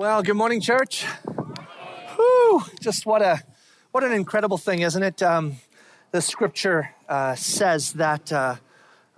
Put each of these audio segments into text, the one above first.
Well, good morning, church. Whew, just what a what an incredible thing, isn't it? Um, the scripture uh, says that uh,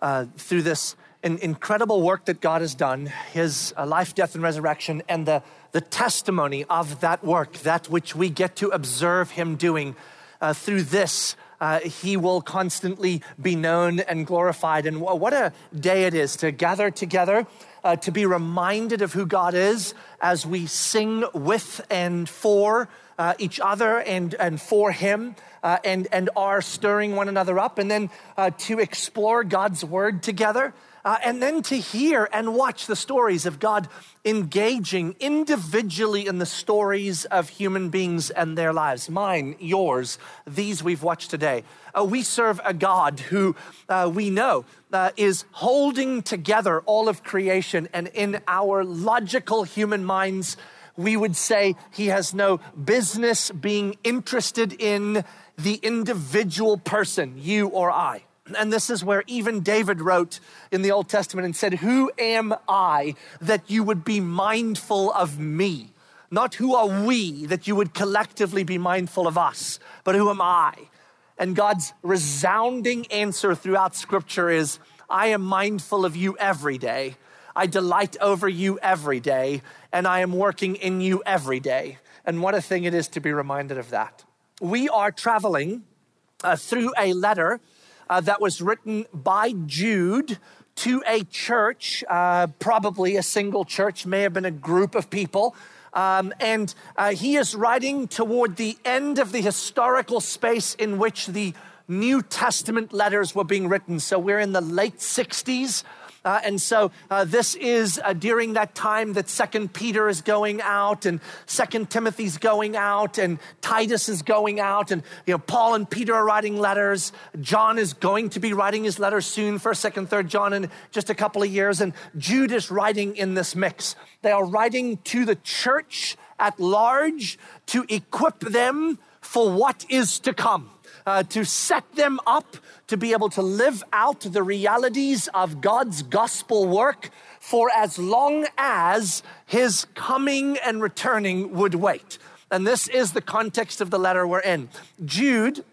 uh, through this in, incredible work that God has done, His uh, life, death, and resurrection, and the the testimony of that work, that which we get to observe Him doing, uh, through this. Uh, he will constantly be known and glorified. And what a day it is to gather together uh, to be reminded of who God is as we sing with and for uh, each other and, and for Him. Uh, and, and are stirring one another up, and then uh, to explore God's word together, uh, and then to hear and watch the stories of God engaging individually in the stories of human beings and their lives mine, yours, these we've watched today. Uh, we serve a God who uh, we know uh, is holding together all of creation, and in our logical human minds, we would say he has no business being interested in the individual person, you or I. And this is where even David wrote in the Old Testament and said, Who am I that you would be mindful of me? Not who are we that you would collectively be mindful of us, but who am I? And God's resounding answer throughout Scripture is, I am mindful of you every day. I delight over you every day, and I am working in you every day. And what a thing it is to be reminded of that. We are traveling uh, through a letter uh, that was written by Jude to a church, uh, probably a single church, may have been a group of people. Um, and uh, he is writing toward the end of the historical space in which the New Testament letters were being written. So we're in the late 60s uh, and so uh, this is uh, during that time that Second Peter is going out and Second Timothy's going out and Titus is going out and you know Paul and Peter are writing letters. John is going to be writing his letter soon, First, Second, Third John in just a couple of years, and Jude is writing in this mix. They are writing to the church at large to equip them for what is to come uh, to set them up to be able to live out the realities of God's gospel work for as long as his coming and returning would wait. And this is the context of the letter we're in. Jude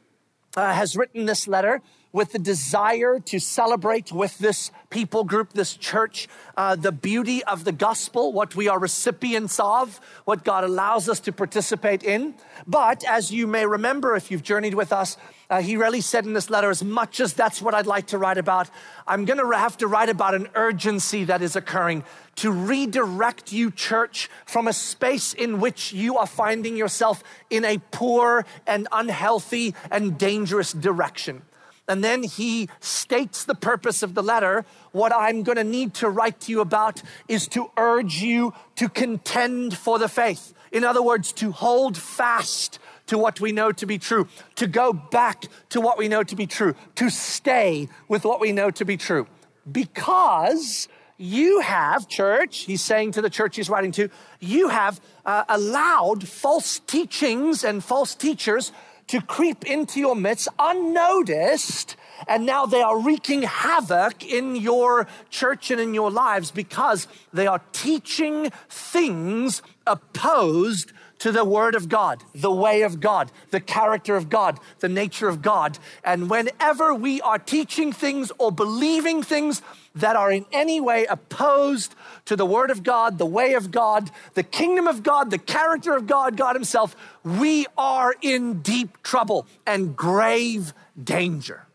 uh, has written this letter with the desire to celebrate with this people group, this church, uh, the beauty of the gospel, what we are recipients of, what God allows us to participate in. But as you may remember, if you've journeyed with us, uh, he really said in this letter, as much as that's what I'd like to write about, I'm going to have to write about an urgency that is occurring to redirect you, church, from a space in which you are finding yourself in a poor and unhealthy and dangerous direction. And then he states the purpose of the letter. What I'm going to need to write to you about is to urge you to contend for the faith. In other words, to hold fast to what we know to be true, to go back to what we know to be true, to stay with what we know to be true. Because you have, church, he's saying to the church he's writing to, you have uh, allowed false teachings and false teachers to creep into your midst unnoticed. And now they are wreaking havoc in your church and in your lives because they are teaching things opposed to the Word of God, the way of God, the character of God, the nature of God. And whenever we are teaching things or believing things that are in any way opposed to the Word of God, the way of God, the kingdom of God, the character of God, God Himself, we are in deep trouble and grave danger.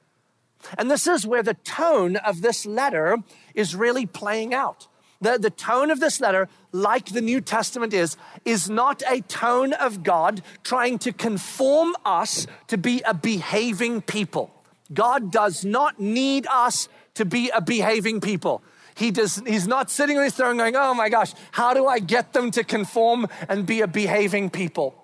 And this is where the tone of this letter is really playing out. The, the tone of this letter, like the New Testament is, is not a tone of God trying to conform us to be a behaving people. God does not need us to be a behaving people. He does, he's not sitting on his throne going, oh my gosh, how do I get them to conform and be a behaving people?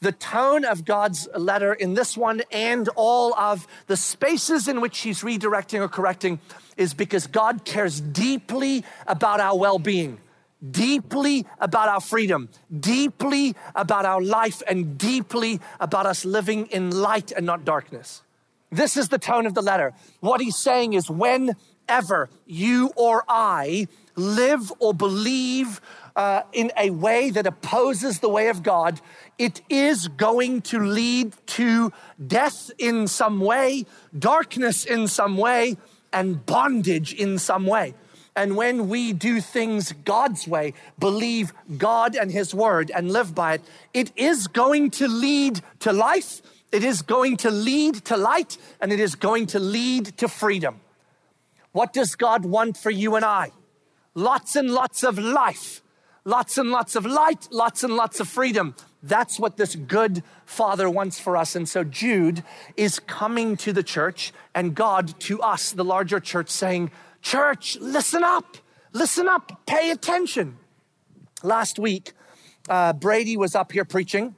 The tone of God's letter in this one and all of the spaces in which he's redirecting or correcting is because God cares deeply about our well being, deeply about our freedom, deeply about our life, and deeply about us living in light and not darkness. This is the tone of the letter. What he's saying is whenever you or I live or believe uh, in a way that opposes the way of God, it is going to lead to death in some way, darkness in some way, and bondage in some way. And when we do things God's way, believe God and His word, and live by it, it is going to lead to life, it is going to lead to light, and it is going to lead to freedom. What does God want for you and I? Lots and lots of life, lots and lots of light, lots and lots of freedom. That's what this good father wants for us. And so Jude is coming to the church and God to us, the larger church, saying, Church, listen up, listen up, pay attention. Last week, uh, Brady was up here preaching,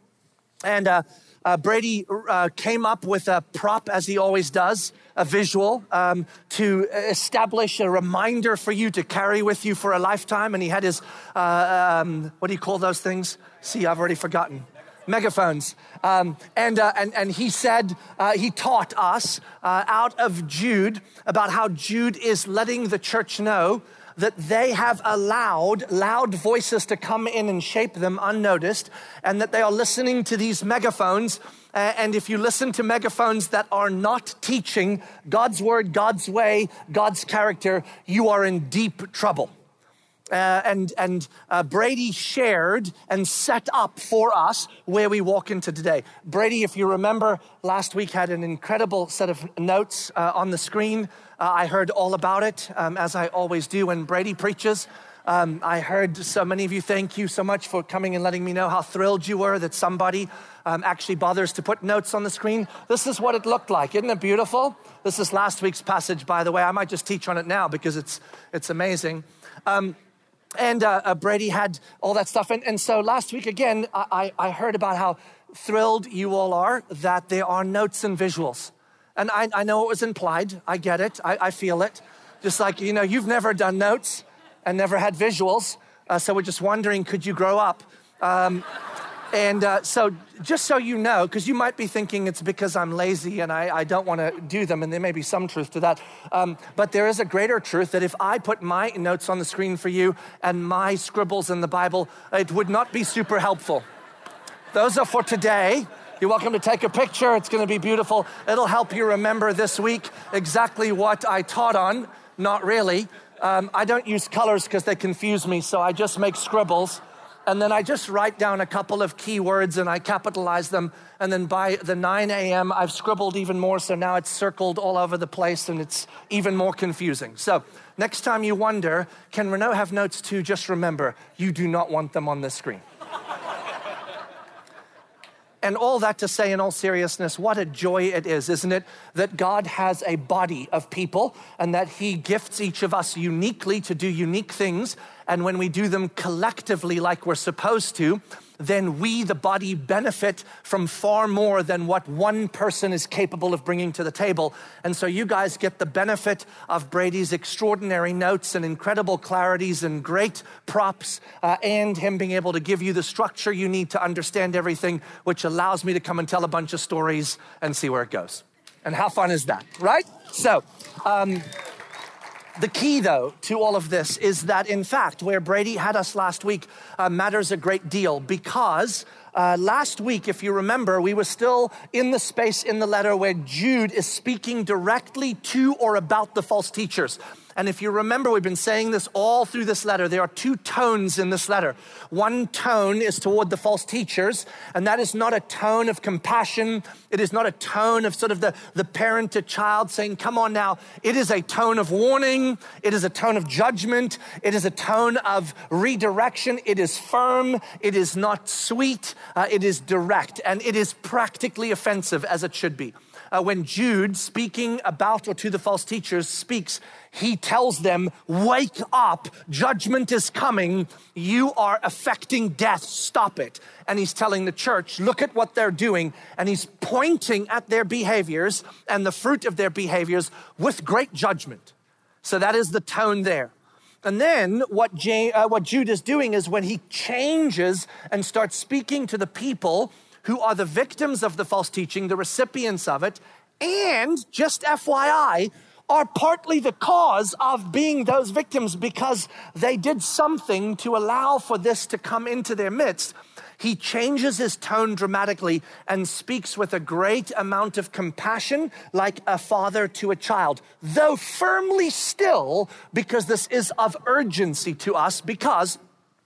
and uh, uh, Brady uh, came up with a prop, as he always does, a visual um, to establish a reminder for you to carry with you for a lifetime. And he had his, uh, um, what do you call those things? See, I've already forgotten megaphones. Um, and, uh, and, and he said, uh, he taught us uh, out of Jude about how Jude is letting the church know that they have allowed loud voices to come in and shape them unnoticed, and that they are listening to these megaphones. and if you listen to megaphones that are not teaching God's word, God's way, God's character, you are in deep trouble uh, and, and uh, Brady shared and set up for us where we walk into today. Brady, if you remember, last week had an incredible set of notes uh, on the screen. Uh, I heard all about it, um, as I always do when Brady preaches. Um, I heard so many of you thank you so much for coming and letting me know how thrilled you were that somebody um, actually bothers to put notes on the screen. This is what it looked like. Isn't it beautiful? This is last week's passage, by the way. I might just teach on it now because it's, it's amazing. Um, and uh, uh, Brady had all that stuff. And, and so last week, again, I, I heard about how thrilled you all are that there are notes and visuals. And I, I know it was implied. I get it. I, I, feel it. Just like, you know, you've never done notes and never had visuals. Uh, so we're just wondering, could you grow up? Um, and uh, so, just so you know, because you might be thinking it's because I'm lazy and I, I don't want to do them, and there may be some truth to that. Um, but there is a greater truth that if I put my notes on the screen for you and my scribbles in the Bible, it would not be super helpful. Those are for today. You're welcome to take a picture. It's going to be beautiful. It'll help you remember this week exactly what I taught on. Not really. Um, I don't use colors because they confuse me, so I just make scribbles and then I just write down a couple of keywords and I capitalize them. And then by the 9 a.m., I've scribbled even more, so now it's circled all over the place and it's even more confusing. So next time you wonder, can Renault have notes too? Just remember, you do not want them on the screen. And all that to say, in all seriousness, what a joy it is, isn't it? That God has a body of people and that He gifts each of us uniquely to do unique things. And when we do them collectively like we're supposed to, then we, the body, benefit from far more than what one person is capable of bringing to the table. And so you guys get the benefit of Brady's extraordinary notes and incredible clarities and great props, uh, and him being able to give you the structure you need to understand everything, which allows me to come and tell a bunch of stories and see where it goes. And how fun is that, right? So, um, the key, though, to all of this is that, in fact, where Brady had us last week uh, matters a great deal because uh, last week, if you remember, we were still in the space in the letter where Jude is speaking directly to or about the false teachers. And if you remember, we've been saying this all through this letter. There are two tones in this letter. One tone is toward the false teachers, and that is not a tone of compassion. It is not a tone of sort of the, the parent to child saying, Come on now. It is a tone of warning. It is a tone of judgment. It is a tone of redirection. It is firm. It is not sweet. Uh, it is direct, and it is practically offensive as it should be. Uh, when Jude, speaking about or to the false teachers, speaks, he tells them, Wake up, judgment is coming. You are affecting death, stop it. And he's telling the church, Look at what they're doing. And he's pointing at their behaviors and the fruit of their behaviors with great judgment. So that is the tone there. And then what, uh, what Jude is doing is when he changes and starts speaking to the people who are the victims of the false teaching, the recipients of it, and just FYI, are partly the cause of being those victims because they did something to allow for this to come into their midst. He changes his tone dramatically and speaks with a great amount of compassion, like a father to a child, though firmly still, because this is of urgency to us, because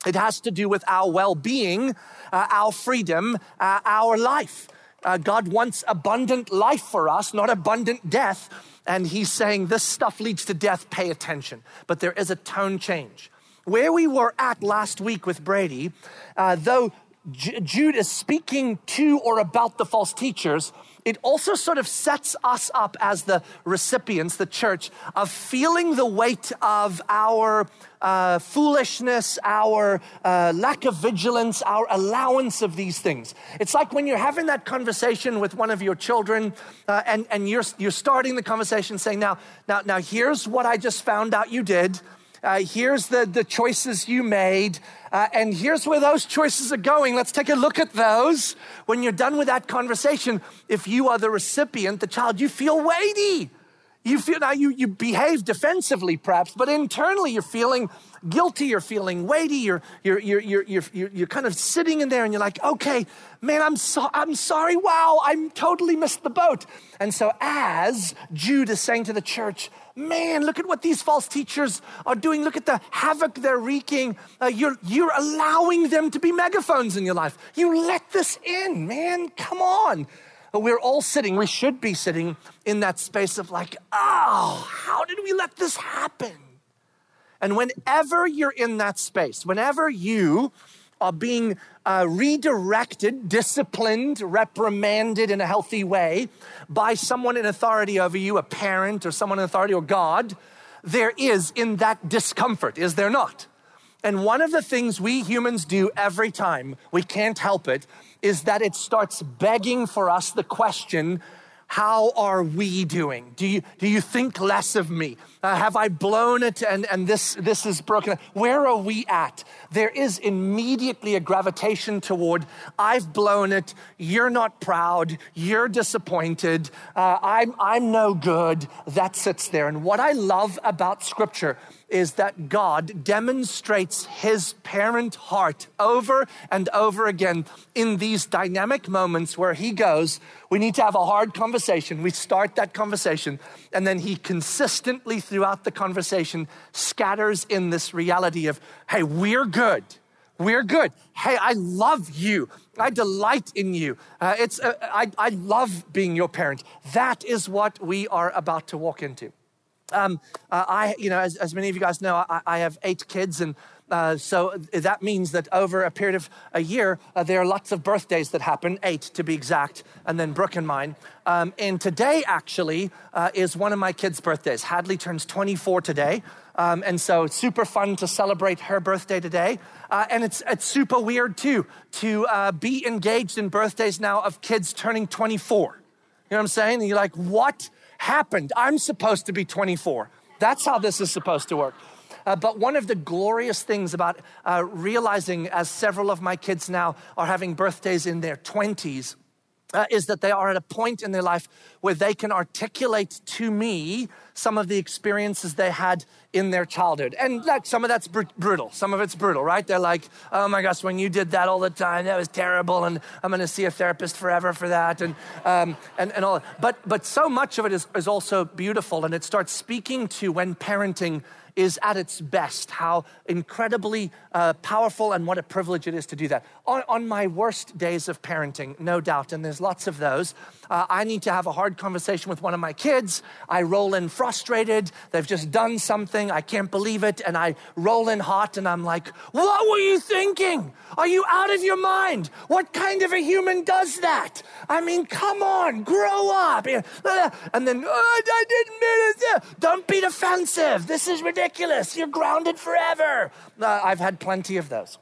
it has to do with our well being, uh, our freedom, uh, our life. Uh, God wants abundant life for us, not abundant death. And He's saying this stuff leads to death, pay attention. But there is a tone change. Where we were at last week with Brady, uh, though J- Jude is speaking to or about the false teachers, it also sort of sets us up as the recipients, the church, of feeling the weight of our uh, foolishness, our uh, lack of vigilance, our allowance of these things. It's like when you're having that conversation with one of your children, uh, and, and you're, you're starting the conversation saying, now, now, now, here's what I just found out you did. Uh, here's the, the choices you made, uh, and here's where those choices are going. Let's take a look at those. When you're done with that conversation, if you are the recipient, the child, you feel weighty. You feel now you, you behave defensively, perhaps, but internally you're feeling guilty, you're feeling weighty, you're, you're, you're, you're, you're, you're kind of sitting in there and you're like, okay, man, I'm, so, I'm sorry. Wow, I'm totally missed the boat. And so, as Jude is saying to the church, man, look at what these false teachers are doing. Look at the havoc they're wreaking. Uh, you're, you're allowing them to be megaphones in your life. You let this in, man. Come on. We're all sitting, we should be sitting in that space of like, oh, how did we let this happen? And whenever you're in that space, whenever you are being uh, redirected, disciplined, reprimanded in a healthy way by someone in authority over you, a parent or someone in authority or God, there is in that discomfort, is there not? And one of the things we humans do every time, we can't help it, is that it starts begging for us the question how are we doing? Do you, do you think less of me? Uh, have I blown it and, and this, this is broken? Where are we at? There is immediately a gravitation toward, I've blown it, you're not proud, you're disappointed, uh, I'm, I'm no good. That sits there. And what I love about Scripture is that God demonstrates his parent heart over and over again in these dynamic moments where he goes, We need to have a hard conversation. We start that conversation, and then he consistently throughout the conversation scatters in this reality of, Hey, we're good. We're good. Hey, I love you. I delight in you. Uh, it's, uh, I, I love being your parent. That is what we are about to walk into. Um, uh, I, you know, as, as, many of you guys know, I, I have eight kids, and uh, so that means that over a period of a year, uh, there are lots of birthdays that happen, eight to be exact, and then Brooke and mine. Um, and today, actually, uh, is one of my kids' birthdays. Hadley turns 24 today. Um, and so it's super fun to celebrate her birthday today. Uh, and it's, it's super weird, too, to uh, be engaged in birthdays now of kids turning 24. You know what I'm saying? And you're like, what? happened. I'm supposed to be 24. That's how this is supposed to work. Uh, but one of the glorious things about uh, realizing, as several of my kids now are having birthdays in their 20s, uh, is that they are at a point in their life where they can articulate to me some of the experiences they had in their childhood. And like some of that's br- brutal. Some of it's brutal, right? They're like, oh my gosh, when you did that all the time, that was terrible, and I'm going to see a therapist forever for that, and um, and and all. But but so much of it is is also beautiful, and it starts speaking to when parenting is at its best, how incredibly uh, powerful and what a privilege it is to do that. On, on, my worst days of parenting, no doubt, and there's lots of those, uh, I need to have a hard conversation with one of my kids. I roll in frustrated. They've just done something. I can't believe it. And I roll in hot and I'm like, What were you thinking? Are you out of your mind? What kind of a human does that? I mean, come on, grow up. And then, oh, I didn't mean it. Don't be defensive. This is ridiculous. You're grounded forever. Uh, I've had plenty of those.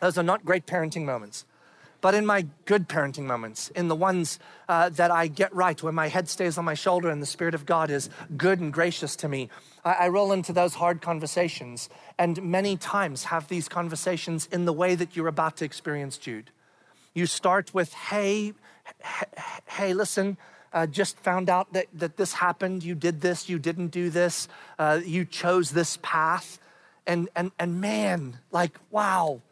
Those are not great parenting moments. But in my good parenting moments, in the ones uh, that I get right, where my head stays on my shoulder and the Spirit of God is good and gracious to me, I, I roll into those hard conversations and many times have these conversations in the way that you're about to experience Jude. You start with, hey, hey, listen, uh, just found out that, that this happened. You did this, you didn't do this, uh, you chose this path. And, and, and man, like, wow,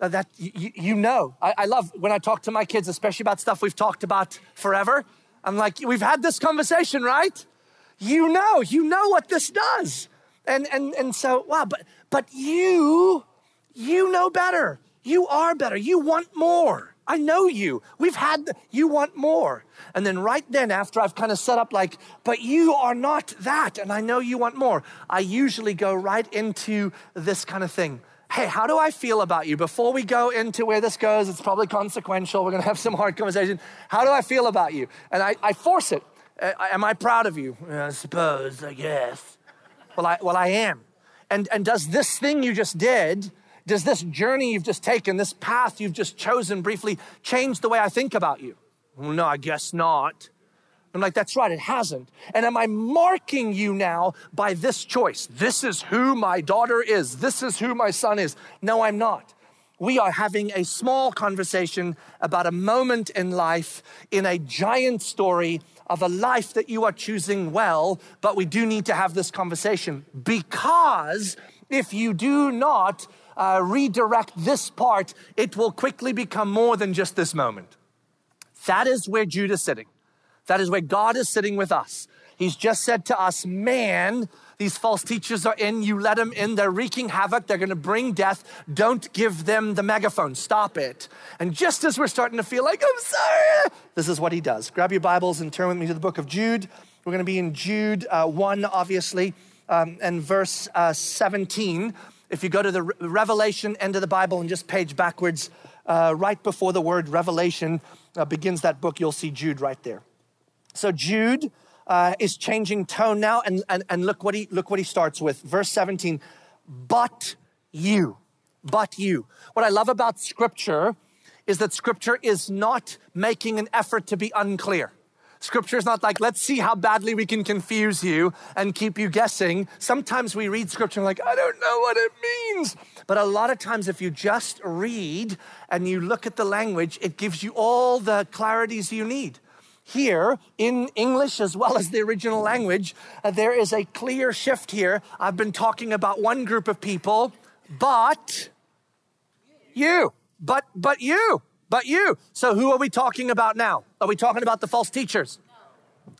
uh, that you, you know. I, I love when I talk to my kids, especially about stuff we've talked about forever. I'm like, we've had this conversation, right? You know, you know what this does. And, and, and so, wow, but, but you, you know better. You are better. You want more. I know you. We've had, the, you want more. And then right then, after I've kind of set up like, but you are not that, and I know you want more, I usually go right into this kind of thing. Hey, how do I feel about you? Before we go into where this goes, it's probably consequential. We're going to have some hard conversation. How do I feel about you? And I, I force it. Am I proud of you? I suppose, I guess. Well, I, well, I am. And, and does this thing you just did, does this journey you've just taken, this path you've just chosen briefly, change the way I think about you? Well, no, I guess not. I'm like, that's right, it hasn't. And am I marking you now by this choice? This is who my daughter is. This is who my son is. No, I'm not. We are having a small conversation about a moment in life in a giant story of a life that you are choosing well, but we do need to have this conversation because if you do not uh, redirect this part, it will quickly become more than just this moment. That is where Jude is sitting. That is where God is sitting with us. He's just said to us, man, these false teachers are in. You let them in. They're wreaking havoc. They're going to bring death. Don't give them the megaphone. Stop it. And just as we're starting to feel like, I'm sorry, this is what he does. Grab your Bibles and turn with me to the book of Jude. We're going to be in Jude uh, 1, obviously, um, and verse uh, 17. If you go to the Revelation end of the Bible and just page backwards, uh, right before the word Revelation uh, begins that book, you'll see Jude right there. So Jude uh, is changing tone now, and, and, and look, what he, look what he starts with. Verse 17, but you, but you. What I love about Scripture is that Scripture is not making an effort to be unclear. Scripture is not like, let's see how badly we can confuse you and keep you guessing. Sometimes we read Scripture like, I don't know what it means. But a lot of times, if you just read and you look at the language, it gives you all the clarities you need here in English as well as the original language, uh, there is a clear shift here. I've been talking about one group of people, but you, but but you, but you. So who are we talking about now? Are we talking about the false teachers?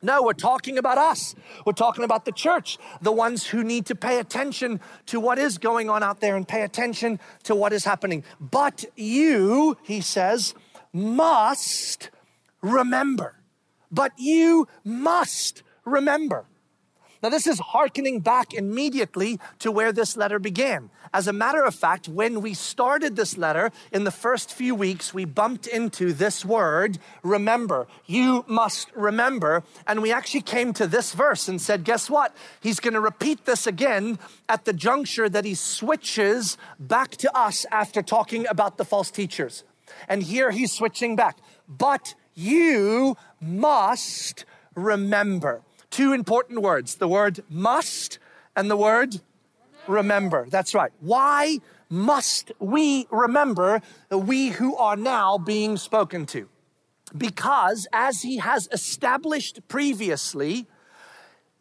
No, we're talking about us. We're talking about the church, the ones who need to pay attention to what is going on out there and pay attention to what is happening. But you, he says, must remember but you must remember. Now, this is hearkening back immediately to where this letter began. As a matter of fact, when we started this letter in the first few weeks, we bumped into this word, remember. You must remember. And we actually came to this verse and said, guess what? He's going to repeat this again at the juncture that he switches back to us after talking about the false teachers. And here he's switching back. But you must remember. Two important words the word must and the word remember. That's right. Why must we remember we who are now being spoken to? Because as he has established previously,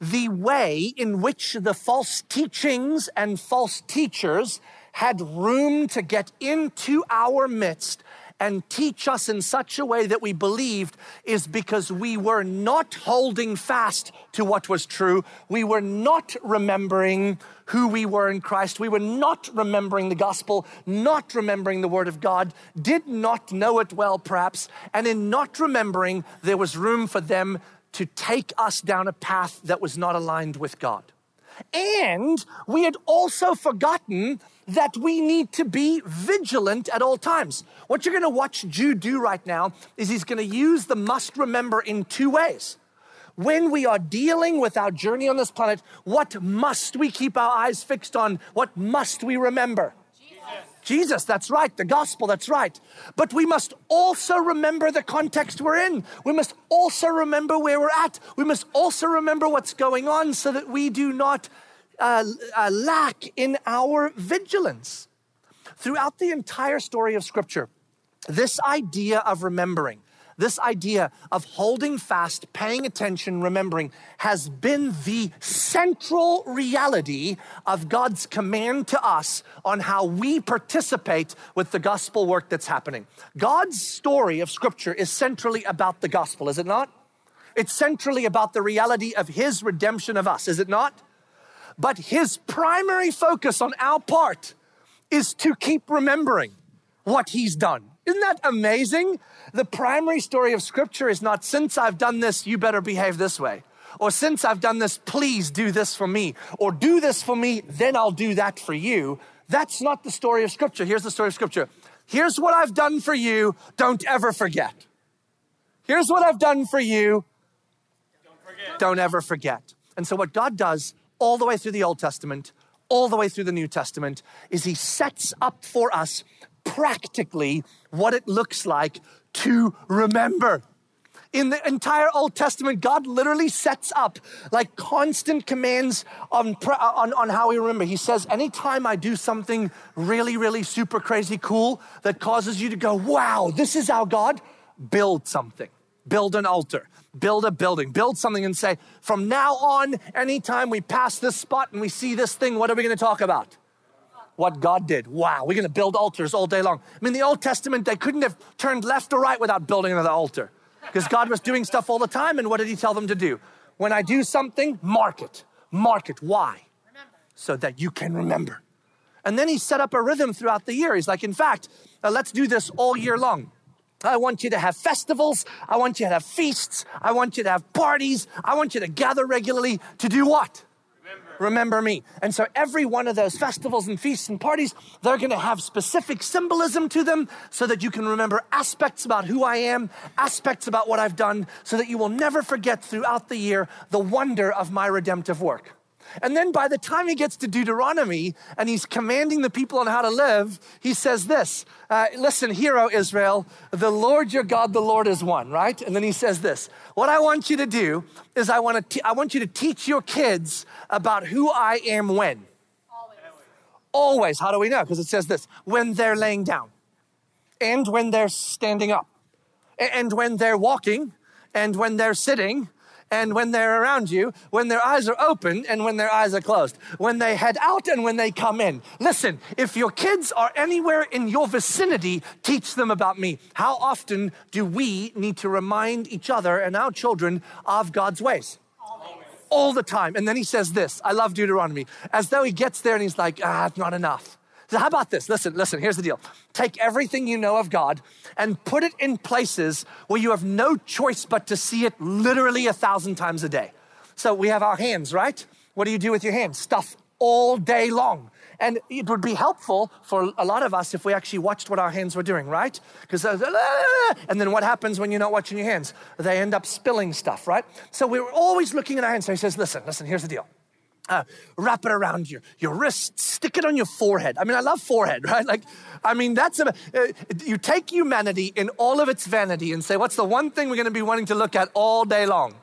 the way in which the false teachings and false teachers had room to get into our midst and teach us in such a way that we believed is because we were not holding fast to what was true. We were not remembering who we were in Christ. We were not remembering the gospel, not remembering the word of God, did not know it well, perhaps. And in not remembering, there was room for them to take us down a path that was not aligned with God. And we had also forgotten that we need to be vigilant at all times. What you're going to watch Jude do right now is he's going to use the must remember in two ways. When we are dealing with our journey on this planet, what must we keep our eyes fixed on? What must we remember? Jesus, that's right. The gospel, that's right. But we must also remember the context we're in. We must also remember where we're at. We must also remember what's going on so that we do not uh, uh, lack in our vigilance. Throughout the entire story of Scripture, this idea of remembering, this idea of holding fast, paying attention, remembering has been the central reality of God's command to us on how we participate with the gospel work that's happening. God's story of scripture is centrally about the gospel, is it not? It's centrally about the reality of his redemption of us, is it not? But his primary focus on our part is to keep remembering what he's done. Isn't that amazing? The primary story of scripture is not since I've done this, you better behave this way. Or since I've done this, please do this for me. Or do this for me, then I'll do that for you. That's not the story of scripture. Here's the story of scripture. Here's what I've done for you. Don't ever forget. Here's what I've done for you. Don't, forget. Don't ever forget. And so, what God does all the way through the Old Testament, all the way through the New Testament, is He sets up for us practically what it looks like to remember. In the entire Old Testament, God literally sets up like constant commands on, on, on how we remember. He says, Anytime I do something really, really super crazy cool that causes you to go, wow, this is our God, build something, build an altar build a building, build something and say, from now on, anytime we pass this spot and we see this thing, what are we going to talk about? what God did. Wow, we're going to build altars all day long. I mean, the Old Testament, they couldn't have turned left or right without building another altar because God was doing stuff all the time. And what did He tell them to do? When I do something, mark it. Mark it. Why? So that you can remember. And then He set up a rhythm throughout the year. He's like, in fact, uh, let's do this all year long. I want you to have festivals. I want you to have feasts. I want you to have parties. I want you to gather regularly to do what? remember me. And so every one of those festivals and feasts and parties, they're going to have specific symbolism to them so that you can remember aspects about who I am, aspects about what I've done, so that you will never forget throughout the year the wonder of my redemptive work. And then by the time he gets to Deuteronomy and he's commanding the people on how to live, he says this uh, Listen, hear, O Israel, the Lord your God, the Lord is one, right? And then he says this What I want you to do is I want, to I want you to teach your kids about who I am when. Always. Always. How do we know? Because it says this when they're laying down, and when they're standing up, and when they're walking, and when they're sitting, and when they're around you, when their eyes are open and when their eyes are closed, when they head out and when they come in. Listen, if your kids are anywhere in your vicinity, teach them about me. How often do we need to remind each other and our children of God's ways? All the time. And then he says this I love Deuteronomy, as though he gets there and he's like, ah, it's not enough. So how about this? Listen, listen, here's the deal. Take everything you know of God and put it in places where you have no choice but to see it literally a thousand times a day. So we have our hands, right? What do you do with your hands? Stuff all day long. And it would be helpful for a lot of us if we actually watched what our hands were doing, right? Because, uh, and then what happens when you're not watching your hands? They end up spilling stuff, right? So we are always looking at our hands. So he says, listen, listen, here's the deal. Uh, wrap it around your, your wrist, stick it on your forehead. I mean, I love forehead, right? Like, I mean, that's a, uh, you take humanity in all of its vanity and say, what's the one thing we're going to be wanting to look at all day long?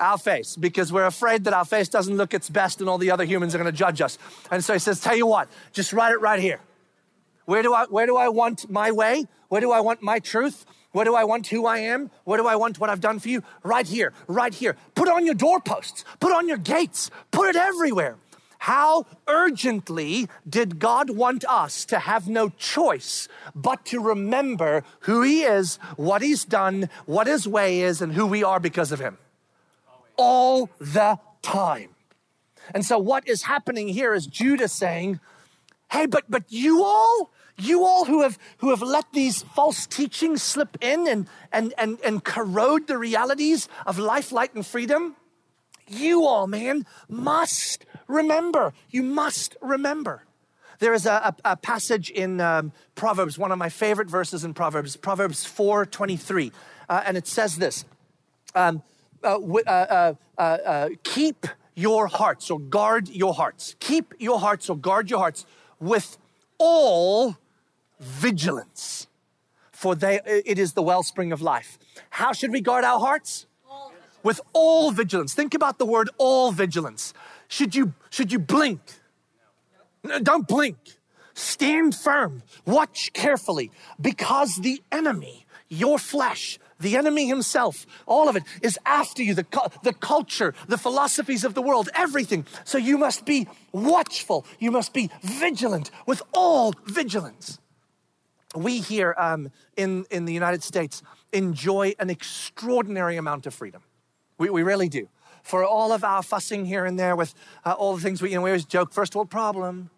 Our face, because we're afraid that our face doesn't look its best and all the other humans are going to judge us. And so he says, tell you what, just write it right here. Where do I, where do I want my way? Where do I want my truth? What do I want who I am? What do I want what I've done for you? Right here, right here. Put on your doorposts, put on your gates, put it everywhere. How urgently did God want us to have no choice but to remember who He is, what He's done, what His way is, and who we are because of Him? All the time. And so, what is happening here is Judah saying, Hey, but, but you all, you all who have, who have let these false teachings slip in and, and, and, and corrode the realities of life, light, and freedom, you all, man, must remember. You must remember. There is a, a, a passage in um, Proverbs, one of my favorite verses in Proverbs, Proverbs 4.23, uh, and it says this, um, uh, uh, uh, uh, uh keep your hearts or guard your hearts. Keep your hearts or guard your hearts with all vigilance, for they, it is the wellspring of life. How should we guard our hearts? All With all vigilance. Think about the word all vigilance. Should you, should you blink? No. Don't blink. Stand firm, watch carefully, because the enemy, your flesh, the enemy himself, all of it is after you, the, the culture, the philosophies of the world, everything. So you must be watchful, you must be vigilant with all vigilance. We here um, in, in the United States enjoy an extraordinary amount of freedom. We, we really do. For all of our fussing here and there with uh, all the things we, you know, we always joke, first world problem.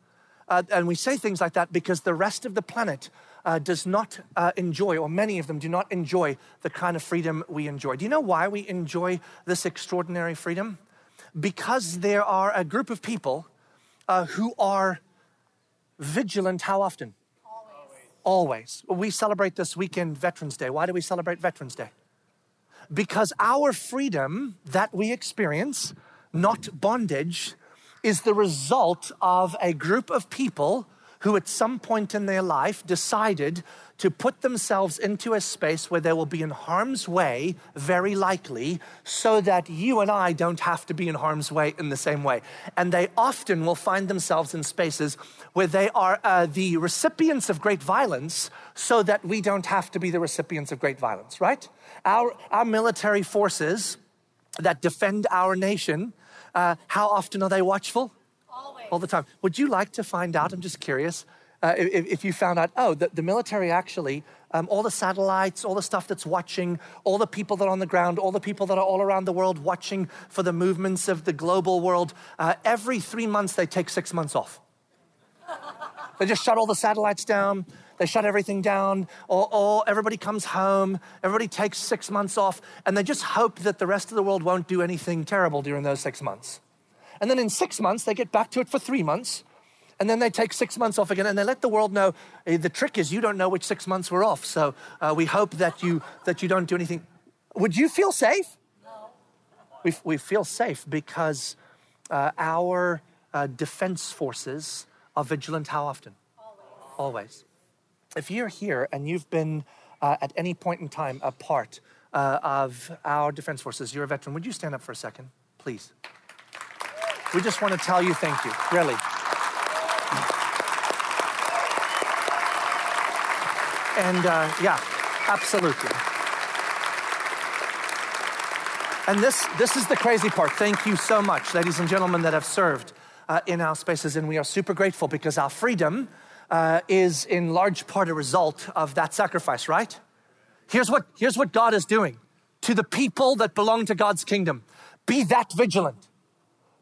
Uh, and we say things like that because the rest of the planet uh, does not uh, enjoy, or many of them do not enjoy, the kind of freedom we enjoy. Do you know why we enjoy this extraordinary freedom? Because there are a group of people uh, who are vigilant how often? Always. We celebrate this weekend Veterans Day. Why do we celebrate Veterans Day? Because our freedom that we experience, not bondage, is the result of a group of people who, at some point in their life, decided to put themselves into a space where they will be in harm's way, very likely, so that you and I don't have to be in harm's way in the same way. And they often will find themselves in spaces where they are uh, the recipients of great violence, so that we don't have to be the recipients of great violence, right? Our, our military forces that defend our nation, uh, how often are they watchful? Always. all the time. Would you like to find out? I'm just curious. Uh, if, if, you found out, oh, the, the military actually, um, all the satellites, all the stuff that's watching, all the people that are on the ground, all the people that are all around the world watching for the movements of the global world, uh, every three months they take six months off. they just shut all the satellites down, they shut everything down, or, or everybody comes home, everybody takes six months off, and they just hope that the rest of the world won't do anything terrible during those six months. And then in six months, they get back to it for three months. And then they take six months off again, and they let the world know. Eh, the trick is you don't know which six months we're off. So uh, we hope that you that you don't do anything. Would you feel safe? No. We, we feel safe because uh, our uh, defense forces are vigilant. How often? Always. Always. If you're here and you've been uh, at any point in time a part uh, of our defense forces, you're a veteran. Would you stand up for a second, please? We just want to tell you thank you, really. And uh, yeah, absolutely. And this, this is the crazy part. Thank you so much, ladies and gentlemen, that have served uh, in our spaces. And we are super grateful because our freedom uh, is in large part a result of that sacrifice, right? Here's what, here's what God is doing to the people that belong to God's kingdom be that vigilant.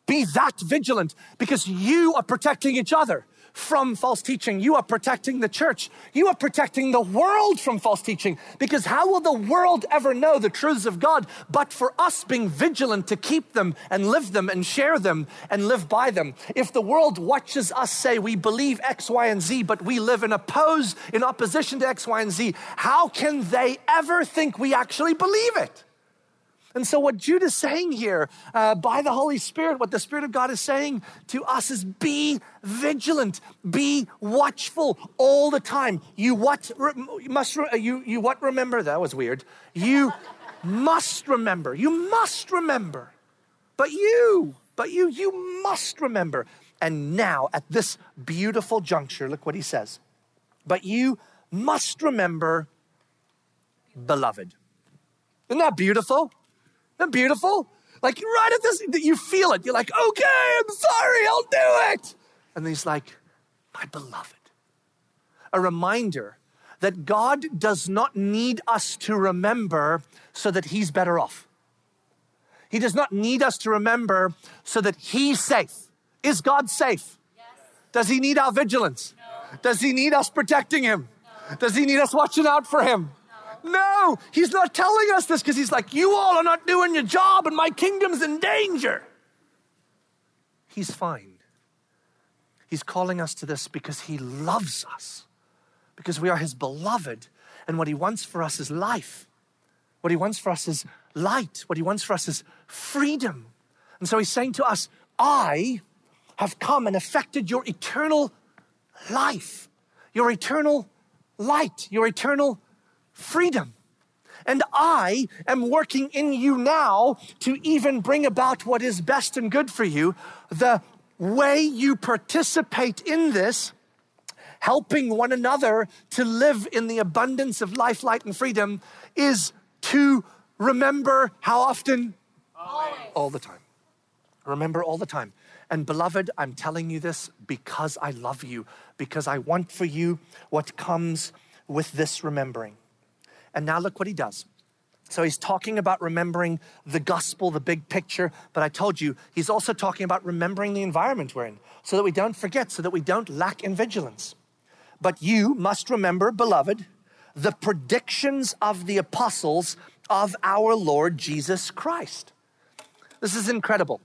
Be that vigilant because you are protecting each other from false teaching. You are protecting the church. You are protecting the world from false teaching because how will the world ever know the truths of God but for us being vigilant to keep them and live them and share them and live by them? If the world watches us say we believe X, Y, and Z, but we live in oppose, in opposition to X, Y, and Z, how can they ever think we actually believe it? And so, what Jude is saying here uh, by the Holy Spirit, what the Spirit of God is saying to us is be vigilant, be watchful all the time. You what you must you you what remember that was weird. You must remember. You must remember. But you, but you, you must remember. And now, at this beautiful juncture, look what he says. But you must remember, beloved. Isn't that beautiful? Isn't beautiful? Like right at this, you feel it. You're like, okay, I'm sorry, I'll do it. And he's like, my beloved. A reminder that God does not need us to remember so that he's better off. He does not need us to remember so that he's safe. Is God safe? Yes. Does he need our vigilance? No. Does he need us protecting him? No. Does he need us watching out for him? No, he's not telling us this because he's like, you all are not doing your job and my kingdom's in danger. He's fine. He's calling us to this because he loves us, because we are his beloved. And what he wants for us is life. What he wants for us is light. What he wants for us is freedom. And so he's saying to us, I have come and affected your eternal life, your eternal light, your eternal freedom. And I am working in you now to even bring about what is best and good for you. The way you participate in this helping one another to live in the abundance of life, light, and freedom is to remember how often? Always. All the time. Remember all the time. And beloved, I'm telling you this because I love you, because I want for you what comes with this remembering. And now look what he does. So he's talking about remembering the gospel, the big picture, but I told you, he's also talking about remembering the environment we're in so that we don't forget, so that we don't lack in vigilance. But you must remember, beloved, the predictions of the apostles of our Lord Jesus Christ. This is incredible.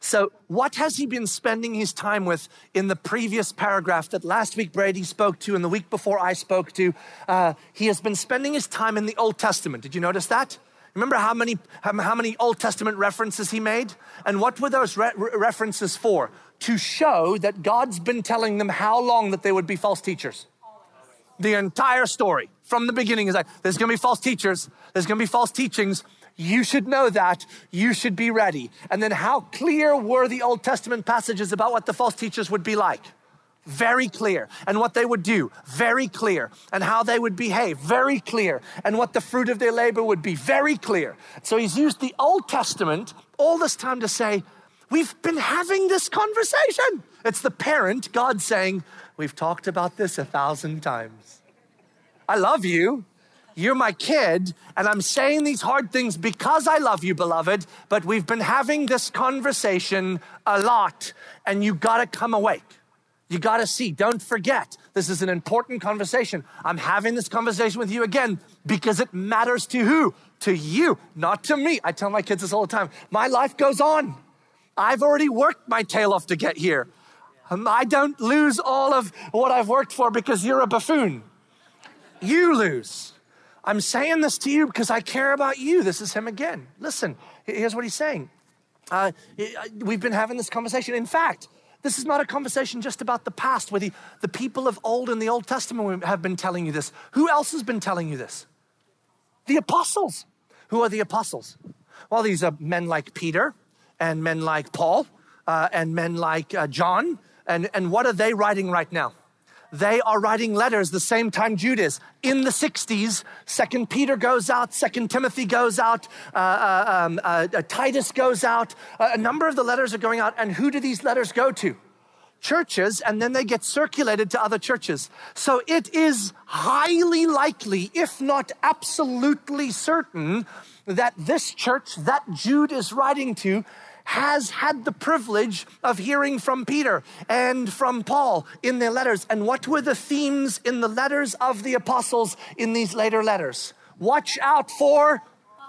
So, what has he been spending his time with in the previous paragraph that last week Brady spoke to and the week before I spoke to? Uh, he has been spending his time in the Old Testament. Did you notice that? Remember how many, how many Old Testament references he made? And what were those re- references for? To show that God's been telling them how long that they would be false teachers. The entire story from the beginning is like, there's gonna be false teachers, there's gonna be false teachings, you should know that. You should be ready. And then, how clear were the Old Testament passages about what the false teachers would be like? Very clear. And what they would do, very clear. And how they would behave, very clear. And what the fruit of their labor would be, very clear. So he's used the Old Testament all this time to say, We've been having this conversation. It's the parent, God saying, We've talked about this a thousand times. I love you. You're my kid, and I'm saying these hard things because I love you, beloved, but we've been having this conversation a lot, and you gotta come awake. You gotta see, don't forget, this is an important conversation. I'm having this conversation with you again because it matters to who? To you, not to me. I tell my kids this all the time. My life goes on. I've already worked my tail off to get here. Um, I don't lose all of what I've worked for because you're a buffoon. You lose. I'm saying this to you because I care about you. This is him again. Listen, here's what he's saying. Uh, we've been having this conversation. In fact, this is not a conversation just about the past, where the, the people of old in the Old Testament have been telling you this. Who else has been telling you this? The apostles. Who are the apostles? Well, these are men like Peter and men like Paul uh, and men like uh, John. And, and what are they writing right now? They are writing letters the same time Jude is. In the 60s, Second Peter goes out, Second Timothy goes out, uh, uh, um, uh, uh Titus goes out. a number of the letters are going out. And who do these letters go to? Churches, and then they get circulated to other churches. So it is highly likely, if not absolutely certain, that this church that Jude is writing to has had the privilege of hearing from Peter and from Paul in their letters. And what were the themes in the letters of the apostles in these later letters? Watch out for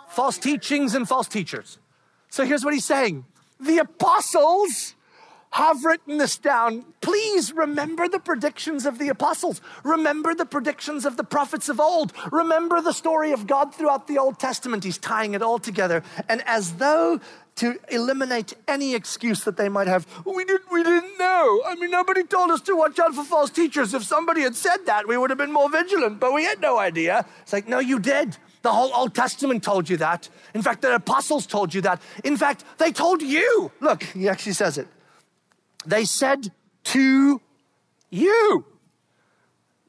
false teachings and false teachers. So here's what he's saying the apostles have written this down. Please remember the predictions of the apostles. Remember the predictions of the prophets of old. Remember the story of God throughout the Old Testament. He's tying it all together. And as though to eliminate any excuse that they might have. We didn't, we didn't know. I mean, nobody told us to watch out for false teachers. If somebody had said that, we would have been more vigilant, but we had no idea. It's like, no, you did. The whole Old Testament told you that. In fact, the apostles told you that. In fact, they told you. Look, he actually says it. They said to you.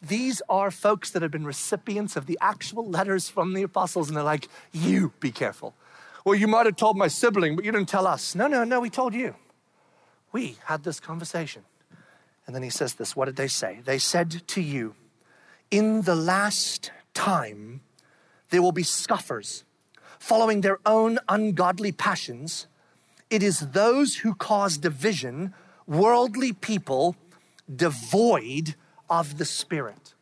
These are folks that have been recipients of the actual letters from the apostles, and they're like, you be careful. Well, you might have told my sibling, but you didn't tell us. No, no, no, we told you. We had this conversation. And then he says this What did they say? They said to you, In the last time, there will be scoffers, following their own ungodly passions. It is those who cause division, worldly people, devoid of the Spirit.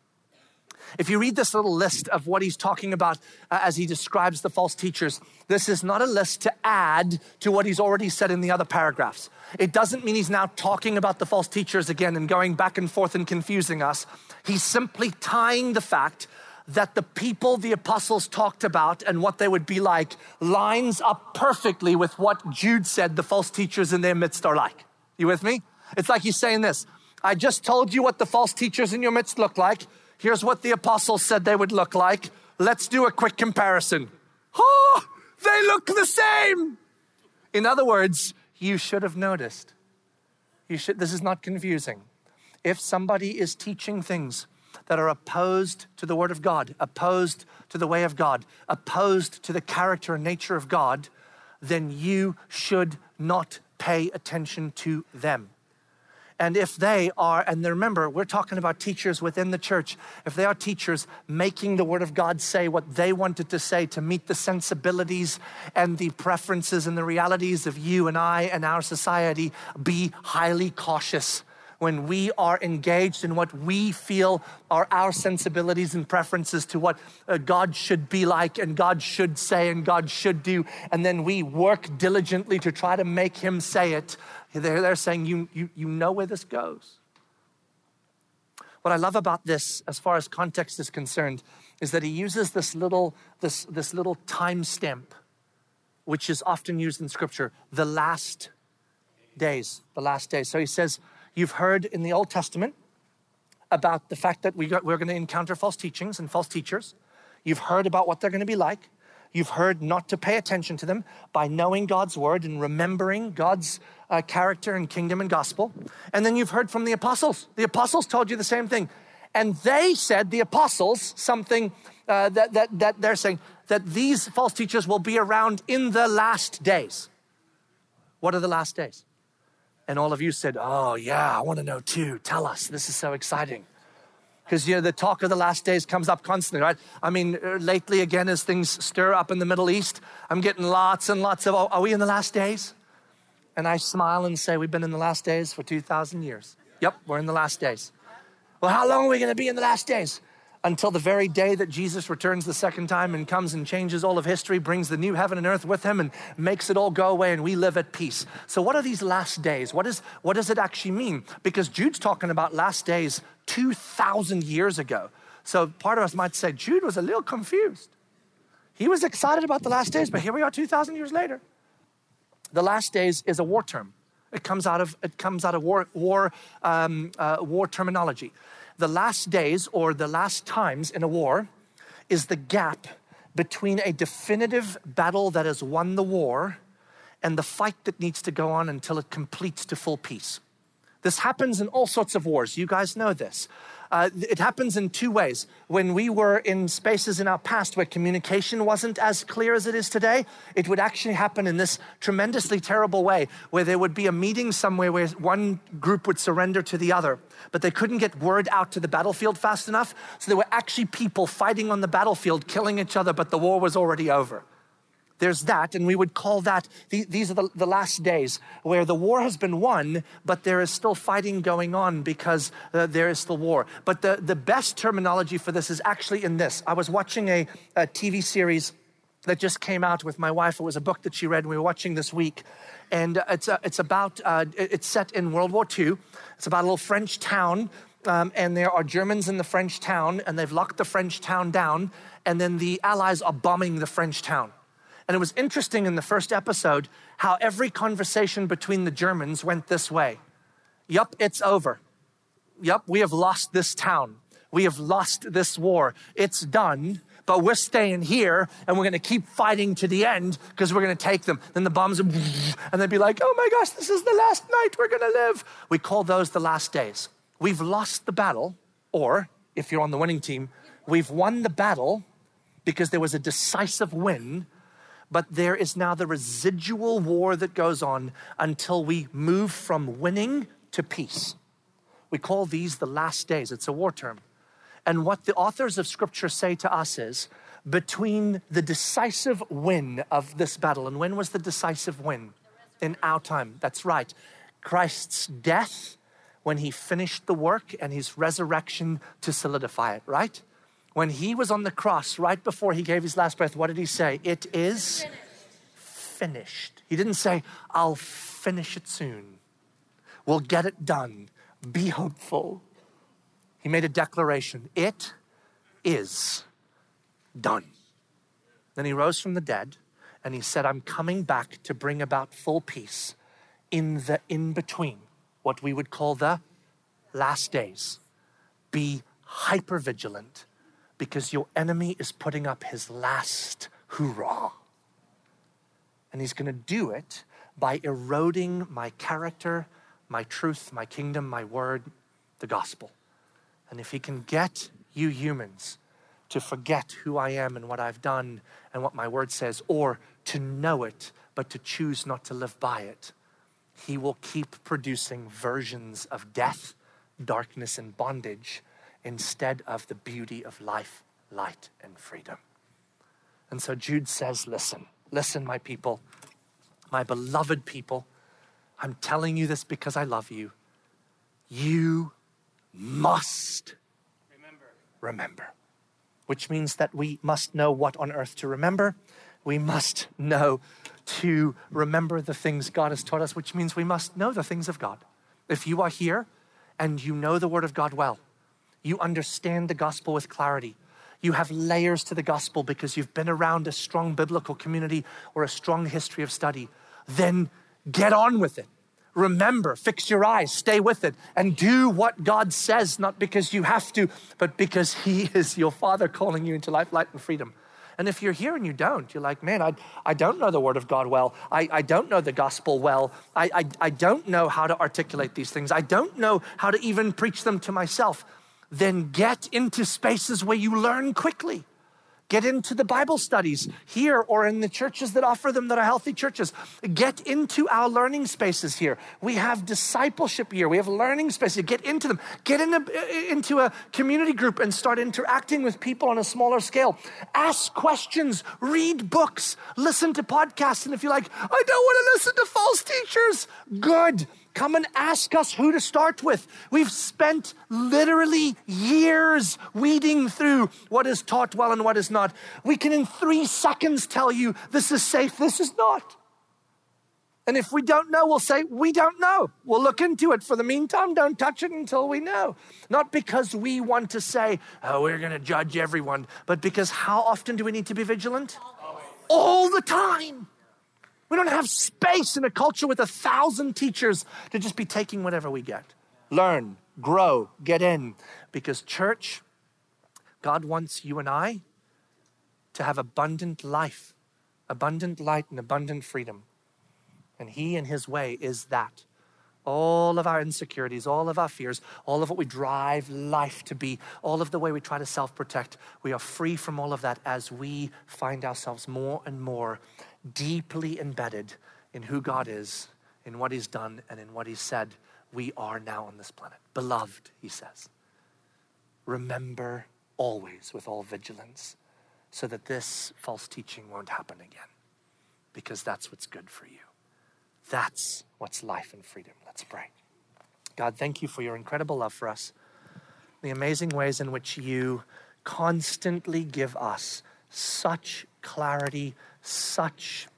If you read this little list of what he's talking about uh, as he describes the false teachers, this is not a list to add to what he's already said in the other paragraphs. It doesn't mean he's now talking about the false teachers again and going back and forth and confusing us. He's simply tying the fact that the people the apostles talked about and what they would be like lines up perfectly with what Jude said the false teachers in their midst are like. You with me? It's like he's saying this I just told you what the false teachers in your midst look like. Here's what the apostles said they would look like. Let's do a quick comparison. Oh, they look the same. In other words, you should have noticed. You should, this is not confusing. if somebody is teaching things that are opposed to the Word of God, opposed to the way of God, opposed to the character and nature of God, then you should not pay attention to them. And if they are, and remember, we're talking about teachers within the church, if they are teachers making the Word of God say what they wanted to say to meet the sensibilities and the preferences and the realities of you and I and our society, be highly cautious when we are engaged in what we feel are our sensibilities and preferences to what uh, God should be like and God should say and God should do, and then we work diligently to try to make Him say it, they're, they're saying, you, you, you know where this goes. What I love about this, as far as context is concerned, is that he uses this little, this, this little time stamp, which is often used in scripture, the last days, the last days. So he says, You've heard in the Old Testament about the fact that we got, we're going to encounter false teachings and false teachers. You've heard about what they're going to be like. You've heard not to pay attention to them by knowing God's word and remembering God's uh, character and kingdom and gospel. And then you've heard from the apostles. The apostles told you the same thing. And they said, the apostles, something uh, that, that, that they're saying, that these false teachers will be around in the last days. What are the last days? And all of you said, Oh, yeah, I want to know too. Tell us. This is so exciting. Because you know the talk of the last days comes up constantly right? I mean uh, lately again as things stir up in the middle east i'm getting lots and lots of oh, are we in the last days? And i smile and say we've been in the last days for 2000 years. Yep we're in the last days. Well how long are we going to be in the last days until the very day that Jesus returns the second time and comes and changes all of history, brings the new heaven and earth with him and makes it all go away and we live at peace. So, what are these last days? What, is, what does it actually mean? Because Jude's talking about last days 2,000 years ago. So, part of us might say Jude was a little confused. He was excited about the last days, but here we are 2,000 years later. The last days is a war term. It comes out of, it comes out of war, war, um, uh, war terminology the last days or the last times in a war is the gap between a definitive battle that has won the war and the fight that needs to go on until it completes to full peace. This happens in all sorts of wars. You guys know this. Uh, it happens in two ways. When we were in spaces in our past where communication wasn't as clear as it is today, it would actually happen in this tremendously terrible way where there would be a meeting somewhere where one group would surrender to the other, but they couldn't get word out to the battlefield fast enough. So there were actually people fighting on the battlefield, killing each other, but the war was already over there's that, and we would call that, these are the, the last days where the war has been won, but there is still fighting going on because uh, there is still war. But the, the best terminology for this is actually in this. I was watching a, a TV series that just came out with my wife. It was a book that she read, and we were watching this week. And it's, uh, it's about, uh, it's set in World War II. It's about a little French town um, and there are Germans in the French town, and they've locked the French town down, and then the Allies are bombing the French town. And it was interesting in the first episode how every conversation between the Germans went this way Yup, it's over. Yup, we have lost this town. We have lost this war. It's done, but we're staying here and we're going to keep fighting to the end because we're going to take them. Then the bombs, and they'd be like, oh my gosh, this is the last night we're going to live. We call those the last days. We've lost the battle, or if you're on the winning team, we've won the battle because there was a decisive win but there is now the residual war that goes on until we move from winning to peace. We call these the last days. It's a war term. And what the authors of scripture say to us is between the decisive win of this battle, and when was the decisive win? In our time. That's right. Christ's death when he finished the work and his resurrection to solidify it, right? When he was on the cross, right before he gave his last breath, what did he say? It is finished. He didn't say, I'll finish it soon. We'll get it done. Be hopeful. He made a declaration it is done. Then he rose from the dead and he said, I'm coming back to bring about full peace in the in between, what we would call the last days. Be hyper vigilant because your enemy is putting up his last hoorah. And he's going to do it by eroding my character, my truth, my kingdom, my word, the gospel. And if He can get you humans to forget who I am and what I've done and what my word says, or to know it, but to choose not to live by it, He will keep producing versions of death, darkness, and bondage instead of the beauty of life, light, and freedom. And so Jude says, Listen, listen, my people, my beloved people. I'm telling you this because I love you. You must remember. remember. Which means that we must know what on earth to remember. We must know to remember the things God has taught us, which means we must know the things of God. If you are here and you know the Word of God well, you understand the gospel with clarity. You have layers to the gospel because you've been around a strong biblical community or a strong history of study. Then get on with it. Remember, fix your eyes, stay with it, and do what God says, not because you have to, but because He is your Father calling you into life, light, and freedom. And if you're here and you don't, you're like, man, I, I don't know the Word of God well. I, I don't know the gospel well. I, I, I don't know how to articulate these things. I don't know how to even preach them to myself then get into spaces where you learn quickly. Get into the Bible studies here or in the churches that offer them that are healthy churches. Get into our learning spaces here. We have discipleship here. We have learning spaces. Get into them. Get in a, into a community group and start interacting with people on a smaller scale. Ask questions, read books, listen to podcasts. And if you're like, I don't want to listen to false teachers, good Come and ask us who to start with. We've spent literally years weeding through what is taught well and what is not. We can, in three seconds, tell you this is safe, this is not. And if we don't know, we'll say, We don't know. We'll look into it. For the meantime, don't touch it until we know. Not because we want to say, Oh, we're going to judge everyone, but because how often do we need to be vigilant? Always. All the time. We don't have space in a culture with a thousand teachers to just be taking whatever we get. Learn, grow, get in. Because, church, God wants you and I to have abundant life, abundant light, and abundant freedom. And He, in His way, is that. All of our insecurities, all of our fears, all of what we drive life to be, all of the way we try to self protect, we are free from all of that as we find ourselves more and more deeply embedded in who God is, in what He's done, and in what He's said, we are now on this planet. Beloved, He says, remember always with all vigilance so that this false teaching won't happen again, because that's what's good for you. That's what's life and freedom. Let's pray. God, thank you for your incredible love for us, the amazing ways in which you constantly give us such clarity such,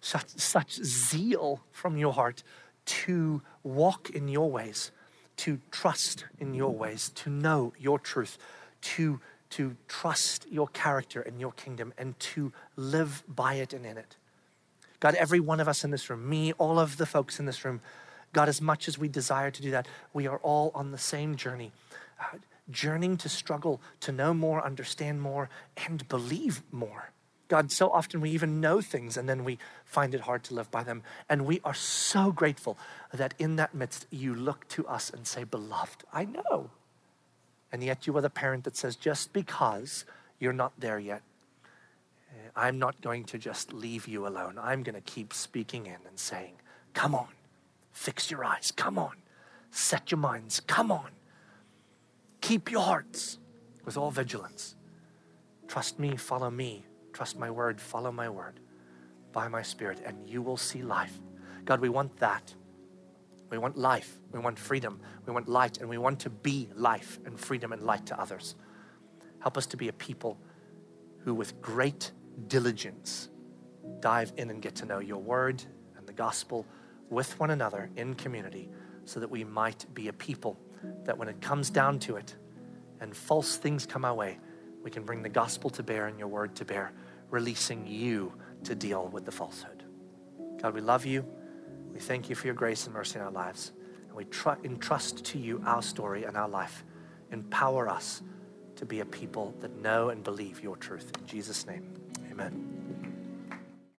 such, such zeal from your heart to walk in your ways, to trust in your ways, to know your truth, to, to trust your character and your kingdom, and to live by it and in it. God, every one of us in this room, me, all of the folks in this room, God, as much as we desire to do that, we are all on the same journey. Uh, journeying to struggle to know more, understand more, and believe more. God, so often we even know things and then we find it hard to live by them. And we are so grateful that in that midst you look to us and say, Beloved, I know. And yet you are the parent that says, Just because you're not there yet, eh, I'm not going to just leave you alone. I'm going to keep speaking in and saying, Come on, fix your eyes, come on, set your minds, come on. Keep your hearts with all vigilance. Trust me, follow me. Trust my word, follow my word by my spirit, and you will see life. God, we want that. We want life. We want freedom. We want light, and we want to be life and freedom and light to others. Help us to be a people who, with great diligence, dive in and get to know your word and the gospel with one another in community so that we might be a people that when it comes down to it and false things come our way, we can bring the gospel to bear and your word to bear, releasing you to deal with the falsehood. God, we love you. We thank you for your grace and mercy in our lives. And we tr- entrust to you our story and our life. Empower us to be a people that know and believe your truth. In Jesus' name, amen.